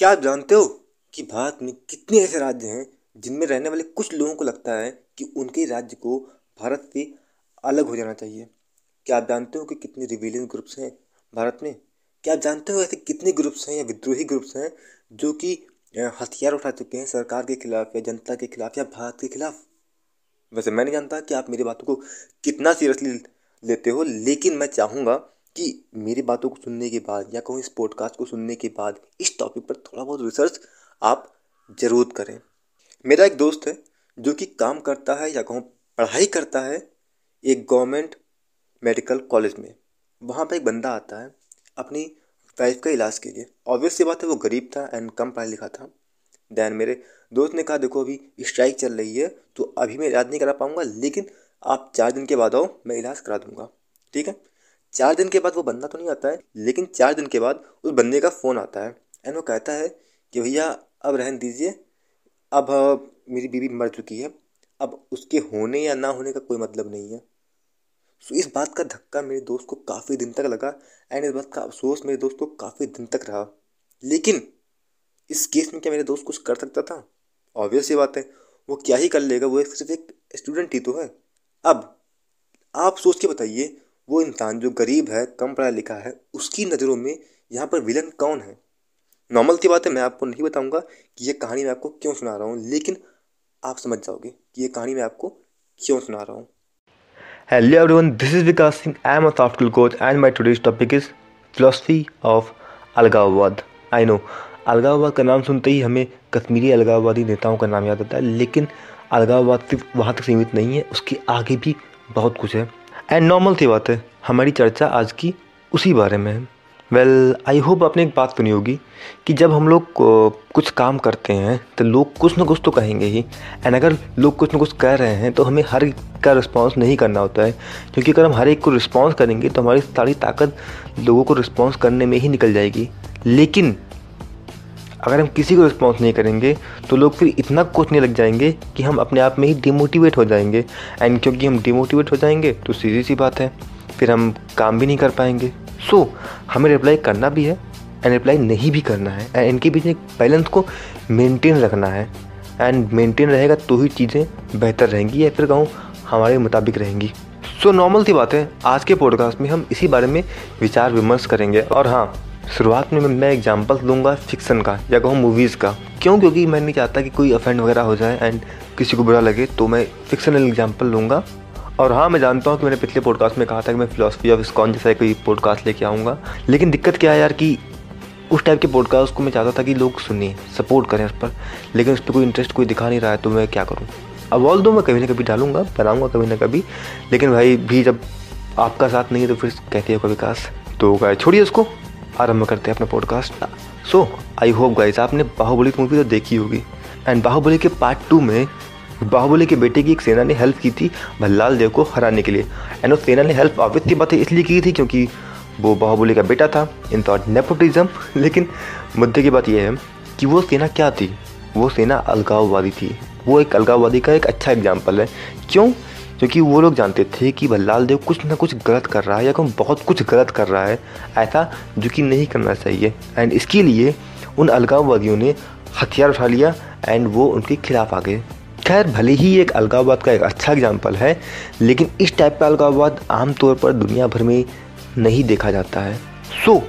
क्या आप जानते हो कि भारत में कितने ऐसे राज्य हैं जिनमें रहने वाले कुछ लोगों को लगता है कि उनके राज्य को भारत से अलग हो जाना चाहिए? क्या आप जानते हो कि कितने रिविलियन ग्रुप्स हैं भारत में? क्या आप जानते हो ऐसे कितने ग्रुप्स हैं या विद्रोही ग्रुप्स हैं जो कि हथियार उठा चुके हैं सरकार के खिलाफ या जनता के खिलाफ या भारत के खिलाफ? वैसे मैं नहीं जानता कि आप मेरी बातों को कितना सीरियसली लेते हो, लेकिन मैं चाहूँगा कि मेरी बातों को सुनने के बाद या कहूँ इस पॉडकास्ट को सुनने के बाद, इस टॉपिक पर थोड़ा बहुत रिसर्च आप ज़रूर करें। मेरा एक दोस्त है, जो कि काम करता है या कहूँ पढ़ाई करता है एक गवर्नमेंट मेडिकल कॉलेज में। वहाँ पर एक बंदा आता है अपनी वाइफ का इलाज के लिए। ऑब्वियस सी बात है, वो गरीब था एंड कम पढ़ा लिखा था। दैन मेरे दोस्त ने कहा, देखो अभी स्ट्राइक चल रही है तो अभी मैं इलाज नहीं करा पाऊँगा, लेकिन आप चार दिन के बाद आओ, मैं इलाज करा दूँगा। ठीक है? चार दिन के बाद वो बंदा तो नहीं आता है, लेकिन चार दिन के बाद उस बंदे का फ़ोन आता है। एंड वो कहता है कि भैया, अब रहन दीजिए, अब मेरी बीवी मर चुकी है, अब उसके होने या ना होने का कोई मतलब नहीं है। सो इस बात का धक्का मेरे दोस्त को काफ़ी दिन तक लगा, एंड इस बात का अफसोस मेरे दोस्त को काफ़ी दिन तक रहा। लेकिन इस केस में क्या मेरे दोस्त कुछ कर सकता था? ऑब्वियस ये बात है, वो क्या ही कर लेगा, वो सिर्फ़ एक स्टूडेंट ही तो है। अब आप सोच के बताइए वो इंसान जो गरीब है कम पढ़ा लिखा है उसकी नज़रों में यहाँ पर विलन कौन है? नॉर्मल की बात है मैं आपको नहीं बताऊँगा कि ये कहानी मैं आपको क्यों सुना रहा हूँ लेकिन आप समझ जाओगे कि ये कहानी मैं आपको क्यों सुना रहा हूँ। Everyone, this is Vikas Singh. I am a soft skill coach and my today's topic is philosophy of अलगाववाद आई नो अलगाववाद का नाम सुनते ही हमें कश्मीरी अलगाववादी नेताओं का नाम याद आता है लेकिन अलगाववाद सिर्फ़ वहाँ तक सीमित नहीं है उसके आगे भी बहुत कुछ है। एंड नॉर्मल सी बात है, हमारी चर्चा आज की उसी बारे में है। वेल आई होप आपने एक बात सुनी होगी कि जब हम लोग कुछ काम करते हैं तो लोग कुछ ना कुछ तो कहेंगे ही। एंड अगर लोग कुछ ना कुछ कह रहे हैं तो हमें हर का रिस्पॉन्स नहीं करना होता है। क्योंकि अगर हम हर एक को रिस्पॉन्स करेंगे तो हमारी सारी ताकत लोगों को रिस्पॉन्स करने में ही निकल जाएगी। लेकिन अगर हम किसी को रिस्पॉन्स नहीं करेंगे तो लोग फिर इतना कोचने लग जाएँगे कि हम अपने आप में ही डिमोटिवेट हो जाएँगे। एंड क्योंकि हम डिमोटिवेट हो जाएँगे तो सीधी सी बात है फिर हम काम भी नहीं कर पाएँगे। सो so, हमें रिप्लाई करना भी है एंड रिप्लाई नहीं भी करना है। एंड इनके बीच में बैलेंस को मेंटेन रखना है। एंड मेंटेन रहेगा तो ही चीज़ें बेहतर रहेंगी या फिर कहूँ हमारे मुताबिक रहेंगी। सो so, नॉर्मल सी बात है आज के पॉडकास्ट में हम इसी बारे में विचार विमर्श करेंगे। और हाँ शुरुआत में मैं एग्जाम्पल्स दूँगा फिक्सन का, या कहूँ मूवीज़ का। क्यों? क्योंकि मैं नहीं चाहता कि कोई अफेंड वगैरह हो जाए एंड किसी को बुरा लगे तो मैं फिक्शनल एग्ज़ाम्पल लूँगा। और हाँ मैं जानता हूँ कि मैंने पिछले पॉडकास्ट में कहा था कि मैं फिलोसफी ऑफ़ स्कॉन जैसा कोई पॉडकास्ट लेके आऊँगा। लेकिन दिक्कत क्या है यार कि उस टाइप के पॉडकास्ट को मैं चाहता था कि लोग सुनिए सपोर्ट करें उस पर। लेकिन उस पर कोई इंटरेस्ट कोई दिखा नहीं रहा है तो मैं क्या करूँ? अब ऑल दो मैं कभी ना कभी डालूँगा, बनाऊँगा कभी ना कभी। लेकिन भाई, भी जब आपका साथ नहीं है तो फिर कहते हो कभी विकास। तो छोड़िए उसको आरंभ करते हैं अपना podcast so I hope guys आपने बाहुबली की मूवी तो देखी होगी। एंड बाहुबली के पार्ट टू में बाहुबली के बेटे की एक सेना ने हेल्प की थी भल्लाल देव को हराने के लिए। एंड उस सेना ने हेल्प ऑब्वियसली बात इसलिए की थी क्योंकि वो बाहुबली का बेटा था। इन थॉट नेपोटिज्म लेकिन मुद्दे की बात यह है कि वो सेना क्या थी? वो सेना अलगाववादी थी। वो एक अलगाववादी का एक अच्छा एग्ज़ाम्पल है। क्यों? क्योंकि वो लोग जानते थे कि भल्लाल देव कुछ ना कुछ गलत कर रहा है या कोई बहुत कुछ गलत कर रहा है ऐसा जो कि नहीं करना चाहिए। एंड इसके लिए उन अलगाववादियों ने हथियार उठा लिया एंड वो उनके खिलाफ आ गए। खैर भले ही एक अलगाववाद का एक अच्छा एग्ज़ाम्पल है लेकिन इस टाइप का अलगाववाद आमतौर पर दुनिया भर में नहीं देखा जाता है। सो so,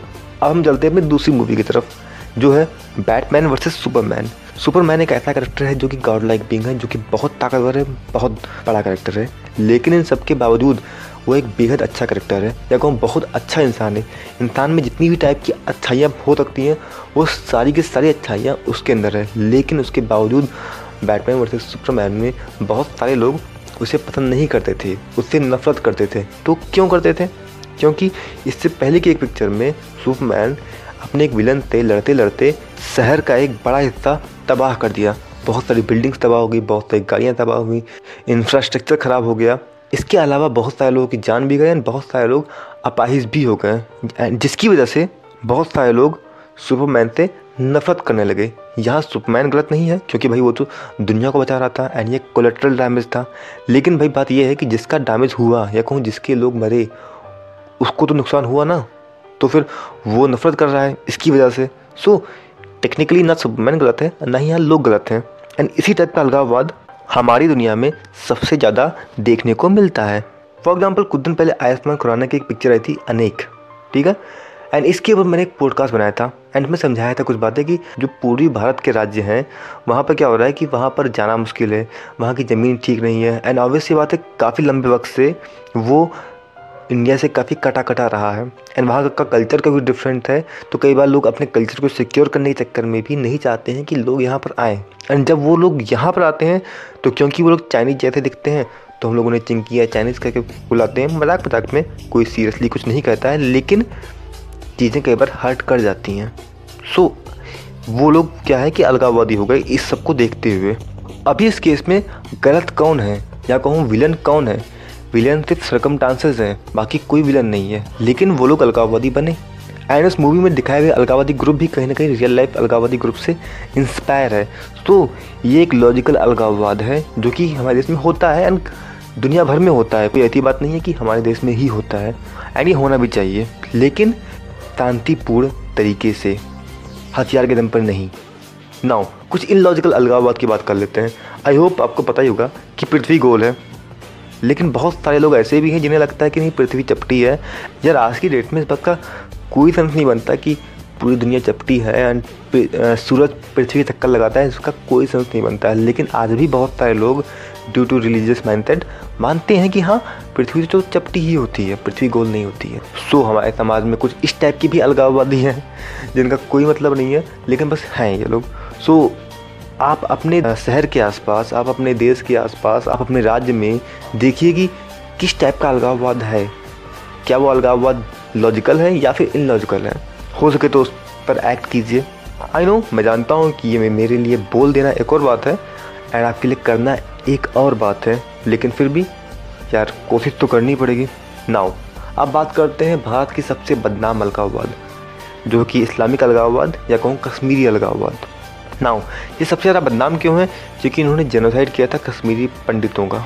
अब हम चलते हैं अपनी दूसरी मूवी की तरफ़ जो है बैटमैन वर्सेस सुपरमैन सुपरमैन एक ऐसा करेक्टर है जो कि गॉड लाइक बींग है, जो कि बहुत ताकतवर है, बहुत बड़ा करेक्टर है। लेकिन इन सब के बावजूद वो एक बेहद अच्छा करेक्टर है, या कहूँ बहुत अच्छा इंसान है। इंसान में जितनी भी टाइप की अच्छाइयाँ हो सकती हैं, वो सारी की सारी अच्छाइयाँ उसके अंदर है। लेकिन उसके बावजूद बैटमैन वर्सेस सुपरमैन में बहुत सारे लोग उसे पसंद नहीं करते थे, उससे नफरत करते थे। तो क्यों करते थे? क्योंकि इससे पहले की एक पिक्चर में सुपरमैन अपने एक विलन से लड़ते लड़ते शहर का एक बड़ा हिस्सा तबाह कर दिया। बहुत सारी बिल्डिंग्स तबाह हो गई, बहुत सारी गाड़ियाँ तबाह हुई इंफ्रास्ट्रक्चर ख़राब हो गया। इसके अलावा बहुत सारे लोगों की जान भी गए, बहुत सारे लोग अपाहिज भी हो गए। जिसकी वजह से बहुत सारे लोग सुपरमैन से नफरत करने लगे। यहाँ सुपरमैन गलत नहीं है, क्योंकि भाई वो तो दुनिया को बचा रहा था एंड ये कोलेट्रल डैमेज था। लेकिन भाई बात ये है कि जिसका डैमेज हुआ, या कहूँ जिसके लोग मरे, उसको तो नुकसान हुआ ना? तो फिर वो नफरत कर रहा है, इसकी वजह से। सो टेक्निकली ना सुपरमैन गलत है, ना ही यहाँ लोग गलत हैं। एंड इसी टाइप का अलगाववाद हमारी दुनिया में सबसे ज़्यादा देखने को मिलता है। फॉर एग्ज़ाम्पल कुछ दिन पहले आयुष्मान खुराना की एक पिक्चर आई थी, अनेक। ठीक है? एंड इसके ऊपर मैंने एक पॉडकास्ट बनाया था एंड मैं समझाया था कुछ बातें कि जो पूर्वी भारत के राज्य हैं, वहाँ पर क्या हो रहा है कि वहाँ पर जाना मुश्किल है, वहाँ की ज़मीन ठीक नहीं है। एंड ऑब्वियस ये बात है, काफ़ी लंबे वक्त से वो इंडिया से काफ़ी कटा कटा रहा है। एंड वहाँ का कल्चर का भी डिफरेंट है। तो कई बार लोग अपने कल्चर को सिक्योर करने के चक्कर में भी नहीं चाहते हैं कि लोग यहाँ पर आएँ। एंड जब वो लोग यहाँ पर आते हैं तो क्योंकि वो लोग चाइनीज़ जैसे दिखते हैं तो हम लोग उन्हें चिंकी या चाइनीज़ करके बुलाते हैं। मज़ाक मज़ाक में कोई सीरियसली कुछ नहीं कहता है, लेकिन चीज़ें कई बार हर्ट कर जाती हैं। सो वो लोग क्या है कि अलगाववादी हो गए इस सबको देखते हुए। अभी इस केस में गलत कौन है? या कहूँ विलन कौन है? विलन सिर्फ़ सरकमटांसेस हैं, बाकी कोई विलन नहीं है। लेकिन वो लोग अलगाववादी बने। एंड उस मूवी में दिखाए हुए अलगाववादी ग्रुप भी कहीं ना कहीं रियल लाइफ अलगाववादी ग्रुप से इंस्पायर है। तो ये एक लॉजिकल अलगाववाद है, जो कि हमारे देश में होता है एंड दुनिया भर में होता है। कोई ऐसी बात नहीं है कि हमारे देश में ही होता है। एंड ये होना भी चाहिए। लेकिन शांतिपूर्ण तरीके से, हथियार के दम पर नहीं। नाउ कुछ इन लॉजिकल अलगाववाद की बात कर लेते हैं। आई होप आपको पता ही होगा कि पृथ्वी गोल है। लेकिन बहुत सारे लोग ऐसे भी हैं जिन्हें लगता है कि नहीं पृथ्वी चपटी है। यार आज की डेट में इस बात का कोई सेंस नहीं बनता कि पूरी दुनिया चपटी है एंड सूरज पृथ्वी चक्कर लगाता है इसका कोई सेंस नहीं बनता है। लेकिन आज भी बहुत सारे लोग ड्यू टू रिलीजियस माइंड मानते हैं कि हाँ पृथ्वी तो चपटी ही होती है पृथ्वी गोल नहीं होती है। सो so, हमारे समाज में कुछ इस टाइप की भी अलगाववादी हैं जिनका कोई मतलब नहीं है लेकिन बस हैं ये लोग। सो so, आप अपने शहर के आसपास, आप अपने देश के आसपास, आप अपने राज्य में देखिए कि किस टाइप का अलगाववाद है। क्या वो अलगाववाद लॉजिकल है या फिर इनलॉजिकल है? हो सके तो उस पर एक्ट कीजिए। आई नो मैं जानता हूँ कि ये मेरे लिए बोल देना एक और बात है एंड आपके लिए करना एक और बात है, लेकिन फिर भी यार कोशिश तो करनी पड़ेगी। नाउ अब बात करते हैं भारत की सबसे बदनाम अलगाववाद, जो कि इस्लामिक अलगाववाद या कहूँ कश्मीरी अलगाववाद। नाउ ये सबसे ज़्यादा बदनाम क्यों है? क्योंकि इन्होंने जेनोसाइड किया था कश्मीरी पंडितों का।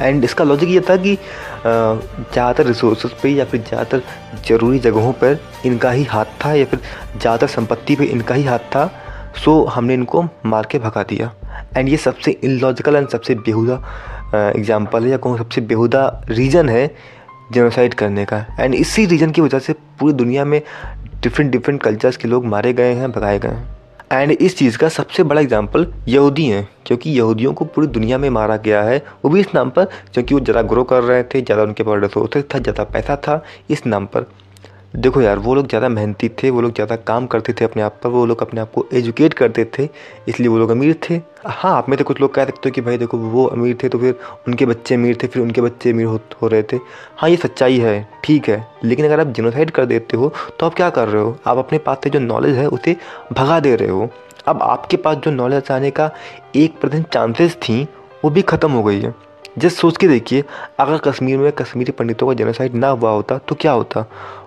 एंड इसका लॉजिक ये था कि ज़्यादातर रिसोर्स पे या फिर ज़्यादातर ज़रूरी जगहों पर इनका ही हाथ था या फिर ज़्यादातर संपत्ति पे इनका ही हाथ था सो हमने इनको मार के भगा दिया। एंड ये सबसे इलॉजिकल एंड सबसे बेहुदा एग्ज़ाम्पल है या कहूँ सबसे बेहुदा रीज़न है जेनोसाइड करने का। एंड इसी रीज़न की वजह से पूरी दुनिया में डिफरेंट डिफरेंट कल्चर्स के लोग मारे गए हैं, भगाए गए हैं। एंड इस चीज़ का सबसे बड़ा एग्ज़ाम्पल यहूदी हैं, क्योंकि यहूदियों को पूरी दुनिया में मारा गया है। वो भी इस नाम पर, क्योंकि वो ज़्यादा ग्रो कर रहे थे, ज़्यादा उनके पास रिसोर्सेज था, ज़्यादा पैसा था, इस नाम पर। देखो यार वो लोग ज़्यादा मेहनती थे वो लोग ज़्यादा काम करते थे अपने आप पर वो लोग अपने आप को एजुकेट करते थे इसलिए वो लोग अमीर थे। हाँ आप में तो कुछ लोग कह सकते हो कि भाई देखो वो अमीर थे तो फिर उनके बच्चे अमीर थे फिर उनके बच्चे अमीर हो, हो रहे थे। हाँ ये सच्चाई है ठीक है लेकिन अगर आप जिनोसाइड कर देते हो तो आप क्या कर रहे हो? आप अपने पास से जो नॉलेज है उसे भगा दे रहे हो। अब आपके पास जो नॉलेज आने का एक परसेंट चांसेस थी वो भी ख़त्म हो गई है। जस्ट सोच के देखिए, अगर कश्मीर में कश्मीरी पंडितों का जेनोसाइड ना हुआ होता तो क्या होता?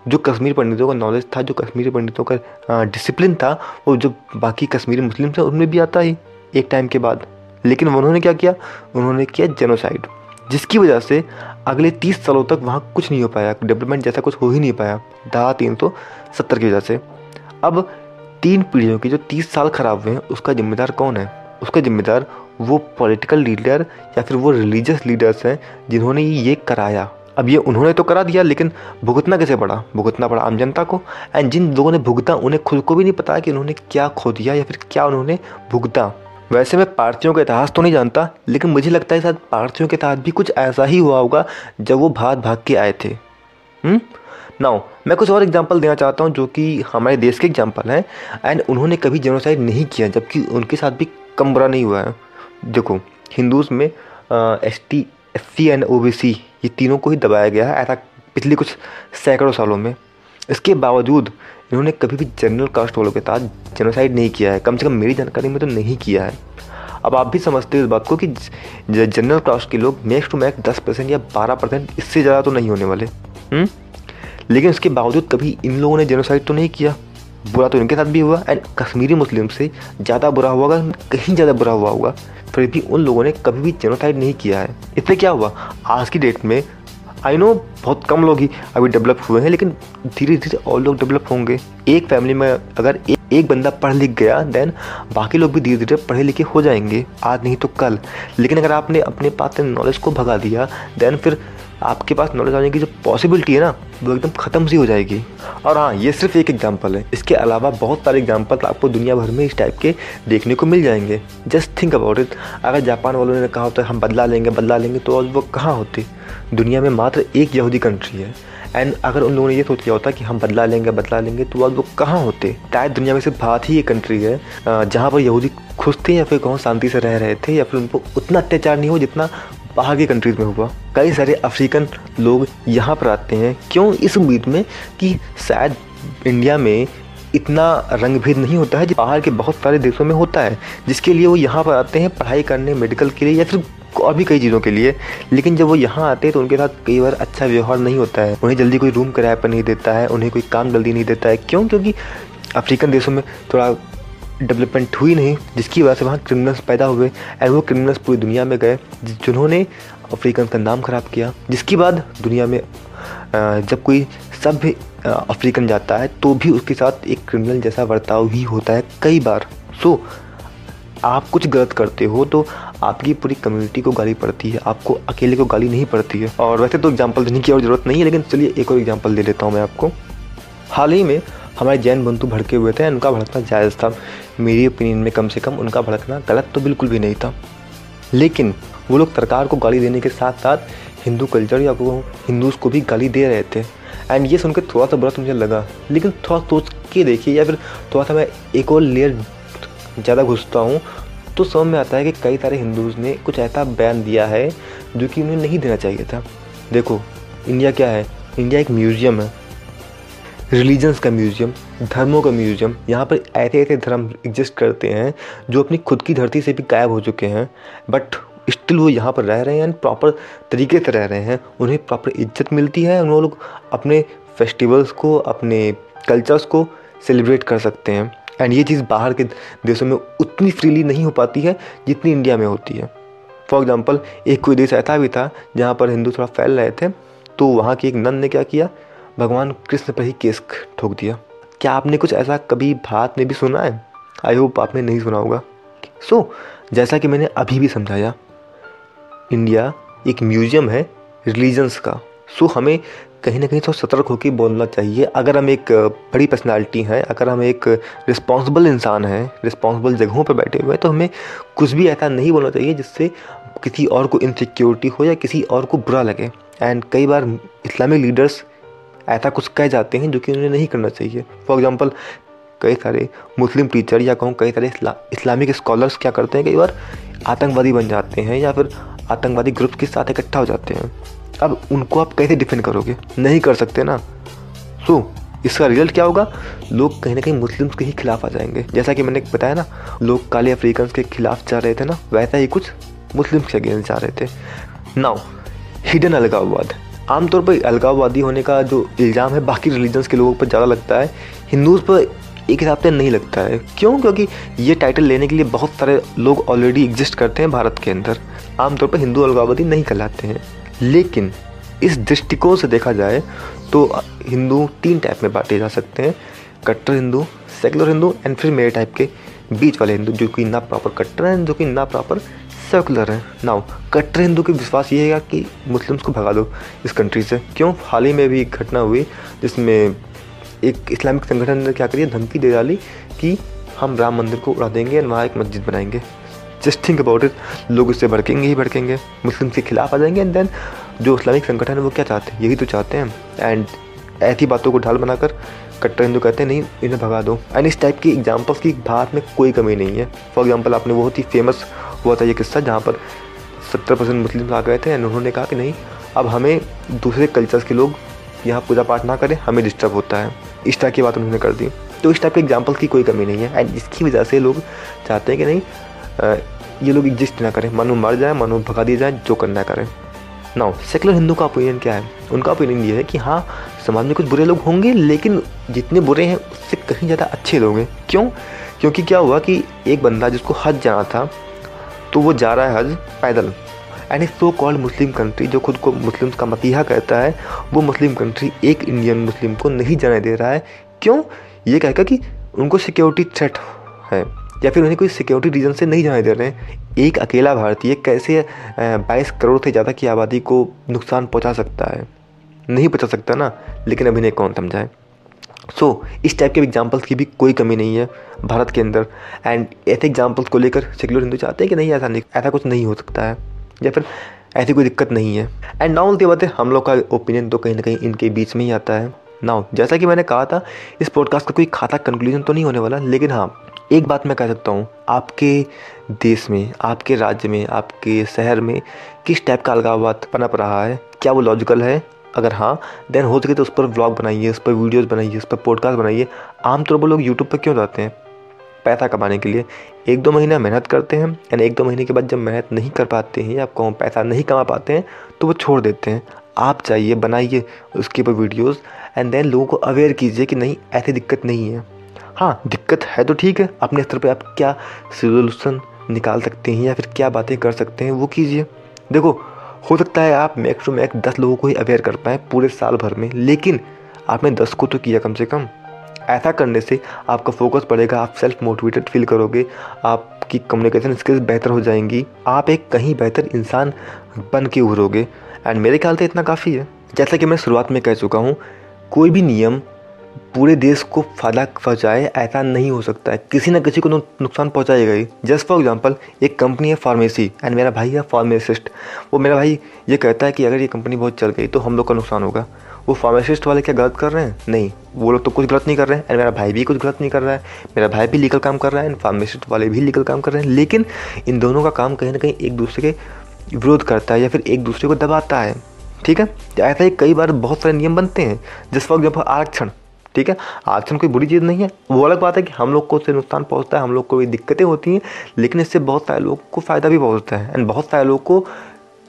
जो कश्मीरी पंडितों का नॉलेज था, जो कश्मीरी पंडितों का डिसिप्लिन था, वो जो बाकी कश्मीरी मुस्लिम थे, उनमें भी आता ही, एक टाइम के बाद। लेकिन उन्होंने क्या किया? उन्होंने किया जेनोसाइड जिसकी वजह से अगले तीस सालों तक वहाँ कुछ नहीं हो पाया डेवलपमेंट जैसा कुछ हो ही नहीं पाया, दहा, तीन सौ सत्तर की वजह से। अब तीन पीढ़ियों के जो तीस साल खराब हुए हैं, उसका जिम्मेदार कौन है? उसका जिम्मेदार वो पॉलिटिकल लीडर या फिर वो रिलीजियस लीडर्स हैं जिन्होंने ये कराया। अब ये उन्होंने तो करा दिया, लेकिन भुगतना कैसे पड़ा? भुगतना पड़ा आम जनता को। एंड जिन लोगों ने भुगता, उन्हें खुद को भी नहीं पता कि उन्होंने क्या खो दिया या फिर क्या उन्होंने भुगता। वैसे मैं पार्टियों का इतिहास तो नहीं जानता, लेकिन मुझे लगता है शायद पार्टियों के तहत भी कुछ ऐसा ही हुआ होगा जब वो भाग भाग के आए थे। नाउ हम्म? मैं कुछ और एग्जांपल देना चाहता हूँ जो कि हमारे देश के एग्जांपल हैं। एंड उन्होंने कभी जेनोसाइड नहीं किया, जबकि उनके साथ भी कम बुरा नहीं हुआ है। देखो, हिंदूज़ में S T S C and O B C ये तीनों को ही दबाया गया है ऐसा पिछले कुछ सैकड़ों सालों में इसके बावजूद, इन्होंने कभी भी जनरल कास्ट वालों के साथ जेनोसाइड नहीं किया है कम से कम मेरी जानकारी में तो नहीं किया है अब आप भी समझते हो इस बात को कि जनरल कास्ट के लोग मैक्स टू मैक्स दस परसेंट या बारह परसेंट इससे ज़्यादा तो नहीं होने वाले हुँ? हम्म? लेकिन उसके बावजूद कभी इन लोगों ने जेनोसाइड तो नहीं किया बुरा तो इनके साथ भी हुआ एंड कश्मीरी मुस्लिम से ज़्यादा बुरा हुआ होगा कहीं ज़्यादा बुरा हुआ होगा फिर भी उन लोगों ने कभी भी जेनोसाइड नहीं किया है। इससे क्या हुआ? आज की डेट में आई नो बहुत कम लोग ही अभी डेवलप हुए हैं लेकिन धीरे धीरे और लोग डेवलप होंगे। एक फैमिली में अगर एक, एक बंदा पढ़ लिख गया देन बाकी लोग भी धीरे धीरे पढ़े लिखे हो जाएँगे। आज नहीं तो कल। लेकिन अगर आपने अपने पास से नॉलेज को भगा दिया देन फिर आपके पास नॉलेज आने की जो पॉसिबिलिटी है ना, वो एकदम ख़त्म सी हो जाएगी। और हाँ ये सिर्फ़ एक एग्ज़ाम्पल है। इसके अलावा बहुत सारे एग्ज़ाम्पल आपको दुनिया भर में इस टाइप के देखने को मिल जाएँगे। जस्ट थिंक अबाउट इट अगर जापान वालों ने कहा होता है, हम बदला लेंगे बदला लेंगे तो वो कहाँ होते? दुनिया में मात्र एक यहूदी कंट्री है। एंड अगर उन लोगों ने ये सोच लिया होता कि हम बदला लेंगे बदला लेंगे तो आज वो कहाँ होते? शायद दुनिया में सिर्फ़ भारत ही एक कंट्री है जहाँ पर यहूदी खुश थे या फिर कौन शांति से रह रहे थे या फिर उनको उतना अत्याचार नहीं हो जितना बाहर की कंट्रीज़ में हुआ। कई सारे अफ्रीकन लोग यहाँ पर आते हैं। क्यों इस उम्मीद में कि शायद इंडिया में इतना रंग भेद नहीं होता है जो बाहर के बहुत सारे देशों में होता है? जिसके लिए वो यहाँ पर आते हैं पढ़ाई करने मेडिकल के लिए या फिर और भी कई चीज़ों के लिए। लेकिन जब वो यहाँ आते हैं तो उनके साथ कई बार अच्छा व्यवहार नहीं होता है। उन्हें जल्दी कोई रूम किराए पर नहीं देता है, उन्हें कोई काम जल्दी नहीं देता है। क्यों? क्योंकि अफ्रीकन देशों में थोड़ा डेवलपमेंट हुई नहीं, जिसकी वजह से वहाँ क्रिमिनल्स पैदा हुए एंड वो क्रिमिनल्स पूरी दुनिया में गए जिन्होंने अफ्रीकन का नाम ख़राब किया। जिसके बाद दुनिया में जब कोई सभ्य अफ्रीकन जाता है तो भी उसके साथ एक क्रिमिनल जैसा बर्ताव ही होता है कई बार। सो आप कुछ गलत करते हो तो आपकी पूरी कम्युनिटी को गाली पड़ती है, आपको अकेले को गाली नहीं पड़ती है। और वैसे तो एग्ज़ाम्पल देने की और ज़रूरत नहीं है, लेकिन चलिए एक और एग्ज़ाम्पल दे लेता हूँ मैं आपको। हाल ही में हमारे जैन बंधु भड़के हुए थे, उनका भड़कना जायज़ था। मेरी ओपिनियन में कम से कम उनका भड़कना गलत तो बिल्कुल भी नहीं था। लेकिन वो लोग सरकार को गाली देने के साथ साथ हिंदू कल्चर या वो हिंदूज़ को भी गाली दे रहे थे। एंड ये सुनकर थोड़ा सा बुरा तो मुझे लगा। लेकिन थोड़ा सोच के देखिए या फिर थोड़ा सा मैं एक और लेयर ज़्यादा घुसता हूँ तो समझ में आता है कि कई सारे हिंदूज़ ने कुछ ऐसा बयान दिया है, जो कि उन्हें नहीं देना चाहिए था। देखो, इंडिया क्या है? इंडिया एक म्यूज़ियम है। रिलीजन्स का म्यूज़ियम धर्मों का म्यूज़ियम यहाँ पर ऐसे ऐसे धर्म एग्जिस्ट करते हैं, जो अपनी खुद की धरती से भी गायब हो चुके हैं बट स्टिल वो यहाँ पर रह रहे हैं प्रॉपर तरीके से रह रहे हैं। उन्हें प्रॉपर इज़्ज़त मिलती है उन लोग अपने फेस्टिवल्स को, अपने कल्चर्स को सेलिब्रेट कर सकते हैं। एंड ये चीज़ बाहर के देशों में उतनी फ्रीली नहीं हो पाती है, जितनी इंडिया में होती है। फॉर एग्ज़ाम्पल एक कोई देश ऐसा भी था, जहाँ पर हिंदू थोड़ा फैल रहे थे तो वहाँ की एक नन ने क्या किया भगवान कृष्ण पर ही केस ठोक दिया। क्या आपने कुछ ऐसा कभी भारत में भी सुना है? आई होप आपने नहीं सुना होगा। सो so, जैसा कि मैंने अभी भी समझाया इंडिया एक म्यूज़ियम है रिलीजन्स का। सो so, हमें कहीं ना कहीं थोड़ा सतर्क होकर बोलना चाहिए। अगर हम एक बड़ी पर्सनालिटी हैं अगर हम एक रिस्पॉन्सिबल इंसान हैं रिस्पॉन्सिबल जगहों पर बैठे हुए हैं तो हमें कुछ भी ऐसा नहीं बोलना चाहिए जिससे किसी और को इनसिक्योरिटी हो या किसी और को बुरा लगे। एंड कई बार इस्लामिक लीडर्स ऐसा कुछ कह जाते हैं जो कि उन्हें नहीं करना चाहिए। फॉर एग्ज़ाम्पल कई सारे मुस्लिम टीचर या कहूँ कई सारे इस्लामिक स्कॉलर्स क्या करते हैं, कई बार आतंकवादी बन जाते हैं या फिर आतंकवादी ग्रुप के साथ इकट्ठा हो जाते हैं। अब उनको आप कैसे डिफेंड करोगे? नहीं कर सकते ना। सो इसका रिज़ल्ट क्या होगा? लोग कहीं ना कहीं मुस्लिम्स के ही खिलाफ आ जाएँगे। जैसा कि मैंने बताया ना, लोग काले अफ्रीकन के खिलाफ जा रहे थे ना, वैसा ही कुछ मुस्लिम्स के अगेंस्ट जा रहे थे। नाउ हिडन अलगाववाद। आमतौर पर अलगाववादी होने का जो इल्ज़ाम है, बाकी रिलीजन्स के लोगों पर ज़्यादा लगता है। हिंदूज़ पर एक हिसाब से नहीं लगता है। क्यों? क्योंकि ये टाइटल लेने के लिए बहुत सारे लोग ऑलरेडी एग्जिस्ट करते हैं भारत के अंदर। आमतौर पर हिंदू अलगाववादी नहीं कहलाते हैं। लेकिन इस दृष्टिकोण से देखा जाए तो हिंदू तीन टाइप में बांटे जा सकते हैं। कट्टर हिंदू सेकुलर हिंदू एंड फिर मेरे टाइप के बीच वाले हिंदू, जो कि ना प्रॉपर कट्टर हैं, जो कि ना प्रॉपर सेकुलर है. नाउ कट्टर हिंदू के विश्वास ये है कि मुस्लिम्स को भगा दो इस कंट्री से. क्यों? हाल ही में भी एक घटना हुई जिसमें एक इस्लामिक संगठन ने क्या करी? धमकी दे डाली कि हम राम मंदिर को उड़ा देंगे और वहाँ एक मस्जिद बनाएँगे. जस्ट थिंक अबाउट इट लोग उससे भड़केंगे ही भड़केंगे. मुस्लिम के खिलाफ आ जाएँगे एंड देन जो इस्लामिक संगठन है वो क्या चाहते हैं? यही तो चाहते हैं. एंड ऐसी बातों को ढाल बनाकर कट्टर हिंदू कहते हैं, नहीं, इन्हें भगा दो. एंड इस टाइप की एग्जाम्पल्स की भारत में कोई कमी नहीं है. फॉर एग्ज़ाम्पल आपने बहुत ही फ़ेमस हुआ था ये किस्सा जहाँ पर सत्तर परसेंट मुस्लिम आ गए थे एंड उन्होंने कहा कि नहीं, अब हमें दूसरे कल्चर्स के लोग यहाँ पूजा पाठ ना करें, हमें डिस्टर्ब होता है। इस टाइप की बात उन्होंने कर दी। तो इस टाइप के एग्ज़ाम्पल की कोई कमी नहीं है एंड इसकी वजह से लोग चाहते हैं कि नहीं ये लोग एग्जिस्ट ना करें। मनु मर जाए, मनु भगा दिया जाए, जो करना करें। नाउ सेकुलर हिंदू का ओपिनियन क्या है? उनका ओपिनियन ये है कि हाँ समाज में कुछ बुरे लोग होंगे, लेकिन जितने बुरे हैं, उससे कहीं ज़्यादा अच्छे लोग हैं। क्यों? क्योंकि क्या हुआ कि एक बंदा जिसको हज जाना था तो वो जा रहा है हज पैदल। And a so called Muslim country जो खुद को मुस्लिम का मसीहा कहता है, वो मुस्लिम कंट्री एक इंडियन मुस्लिम को नहीं जाने दे रहा है। क्यों? ये कहेगा कि उनको सिक्योरिटी थ्रेट है, या फिर उन्हें कोई सिक्योरिटी रीज़न से नहीं जाने दे रहे हैं। एक अकेला भारतीय कैसे बाईस करोड़ से ज़्यादा की आबादी को नुकसान पहुँचा सकता है? नहीं पहुँचा सकता ना, लेकिन अभी नहीं कौन समझाए? सो so, इस टाइप के एग्जाम्पल्स की भी कोई कमी नहीं है भारत के अंदर। एंड ऐसे एग्जाम्पल्स को लेकर सेक्युलर हिंदू चाहते हैं कि नहीं ऐसा नहीं ऐसा कुछ नहीं हो सकता है। या फिर ऐसी कोई दिक्कत नहीं है। एंड नाउ की बातें हम लोग का ओपिनियन तो कहीं ना कहीं इनके बीच में ही आता है। नाउ जैसा कि मैंने कहा था इस पॉडकास्ट का कोई खाता कंक्लूजन तो नहीं होने वाला लेकिन हाँ एक बात मैं कह सकता हूँ। आपके देश में आपके राज्य में आपके शहर में किस टाइप का अलगाववाद पनप रहा है? क्या वो लॉजिकल है? अगर हाँ देन हो सके तो उस पर व्लॉग बनाइए, उस पर वीडियोस बनाइए, उस पर पॉडकास्ट बनाइए। आमतौर पर लोग यूट्यूब पर क्यों जाते हैं? पैसा कमाने के लिए। एक दो महीना मेहनत करते हैं एंड एक दो महीने के बाद जब मेहनत नहीं कर पाते हैं या आपको पैसा नहीं कमा पाते हैं तो वो छोड़ देते हैं। आप चाहिए बनाइए उसके ऊपर वीडियोज़ एंड देन लोगों को अवेयर कीजिए कि नहीं, ऐसी दिक्कत नहीं है। हाँ दिक्कत है तो ठीक है, अपने स्तर पर आप क्या सोल्यूशन निकाल सकते हैं या फिर क्या बातें कर सकते हैं, वो कीजिए। देखो हो सकता है आप मैक्स टू मैक्स दस लोगों को ही अवेयर कर पाएँ पूरे साल भर में, लेकिन आपने दस को तो किया कम से कम। ऐसा करने से आपका फोकस बढ़ेगा, आप सेल्फ मोटिवेटेड फील करोगे, आपकी कम्युनिकेशन स्किल्स बेहतर हो जाएँगी, आप एक कहीं बेहतर इंसान बन के उभरोगे। एंड मेरे ख्याल से इतना काफ़ी है। जैसा कि मैं शुरुआत में कह चुका हूँ, कोई भी नियम पूरे देश को फ़ायदा पहुँचाए, ऐसा नहीं हो सकता है। किसी ना किसी को नुकसान पहुँचाएगा ही जस्ट फॉर एग्जांपल एक कंपनी है फार्मेसी एंड मेरा भाई है फार्मेसिस्ट वो मेरा भाई ये कहता है कि अगर ये कंपनी बहुत चल गई तो हम लोग का नुकसान होगा। वो फार्मासिस्ट वाले क्या गलत कर रहे हैं? नहीं। वो लोग तो कुछ गलत नहीं कर रहे हैं एंड मेरा भाई भी कुछ गलत नहीं कर रहा है। मेरा भाई भी लीगल काम कर रहा है एंड फार्मासिस्ट वाले भी लीगल काम कर रहे हैं। लेकिन इन दोनों का काम कहीं ना कहीं एक दूसरे के विरोध करता है, या फिर एक दूसरे को दबाता है। ठीक है? ऐसा ही कई बार बहुत सारे नियम बनते हैं। जिस वक्त जब आरक्षण। ठीक है? आरक्षण कोई बुरी चीज़ नहीं है। वो अलग बात है कि हम लोग को उससे नुकसान पहुँचता है, हम लोग को भी दिक्कतें होती हैं, लेकिन इससे बहुत सारे लोग को फ़ायदा भी पहुँचता है एंड बहुत सारे लोग को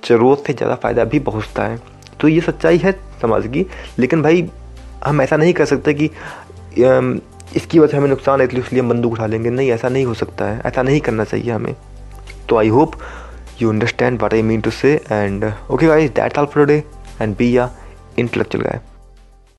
ज़रूरत से ज़्यादा फ़ायदा भी पहुँचता है। तो ये सच्चाई है समाज की, लेकिन भाई हम ऐसा नहीं कर सकते कि इसकी वजह से हमें नुकसान है, इसलिए हम बंदूक उठा लेंगे। नहीं, ऐसा नहीं हो सकता है। ऐसा नहीं करना चाहिए हमें। तो I hope you understand what I mean to say and okay guys that's all for day and be ya intellectual guy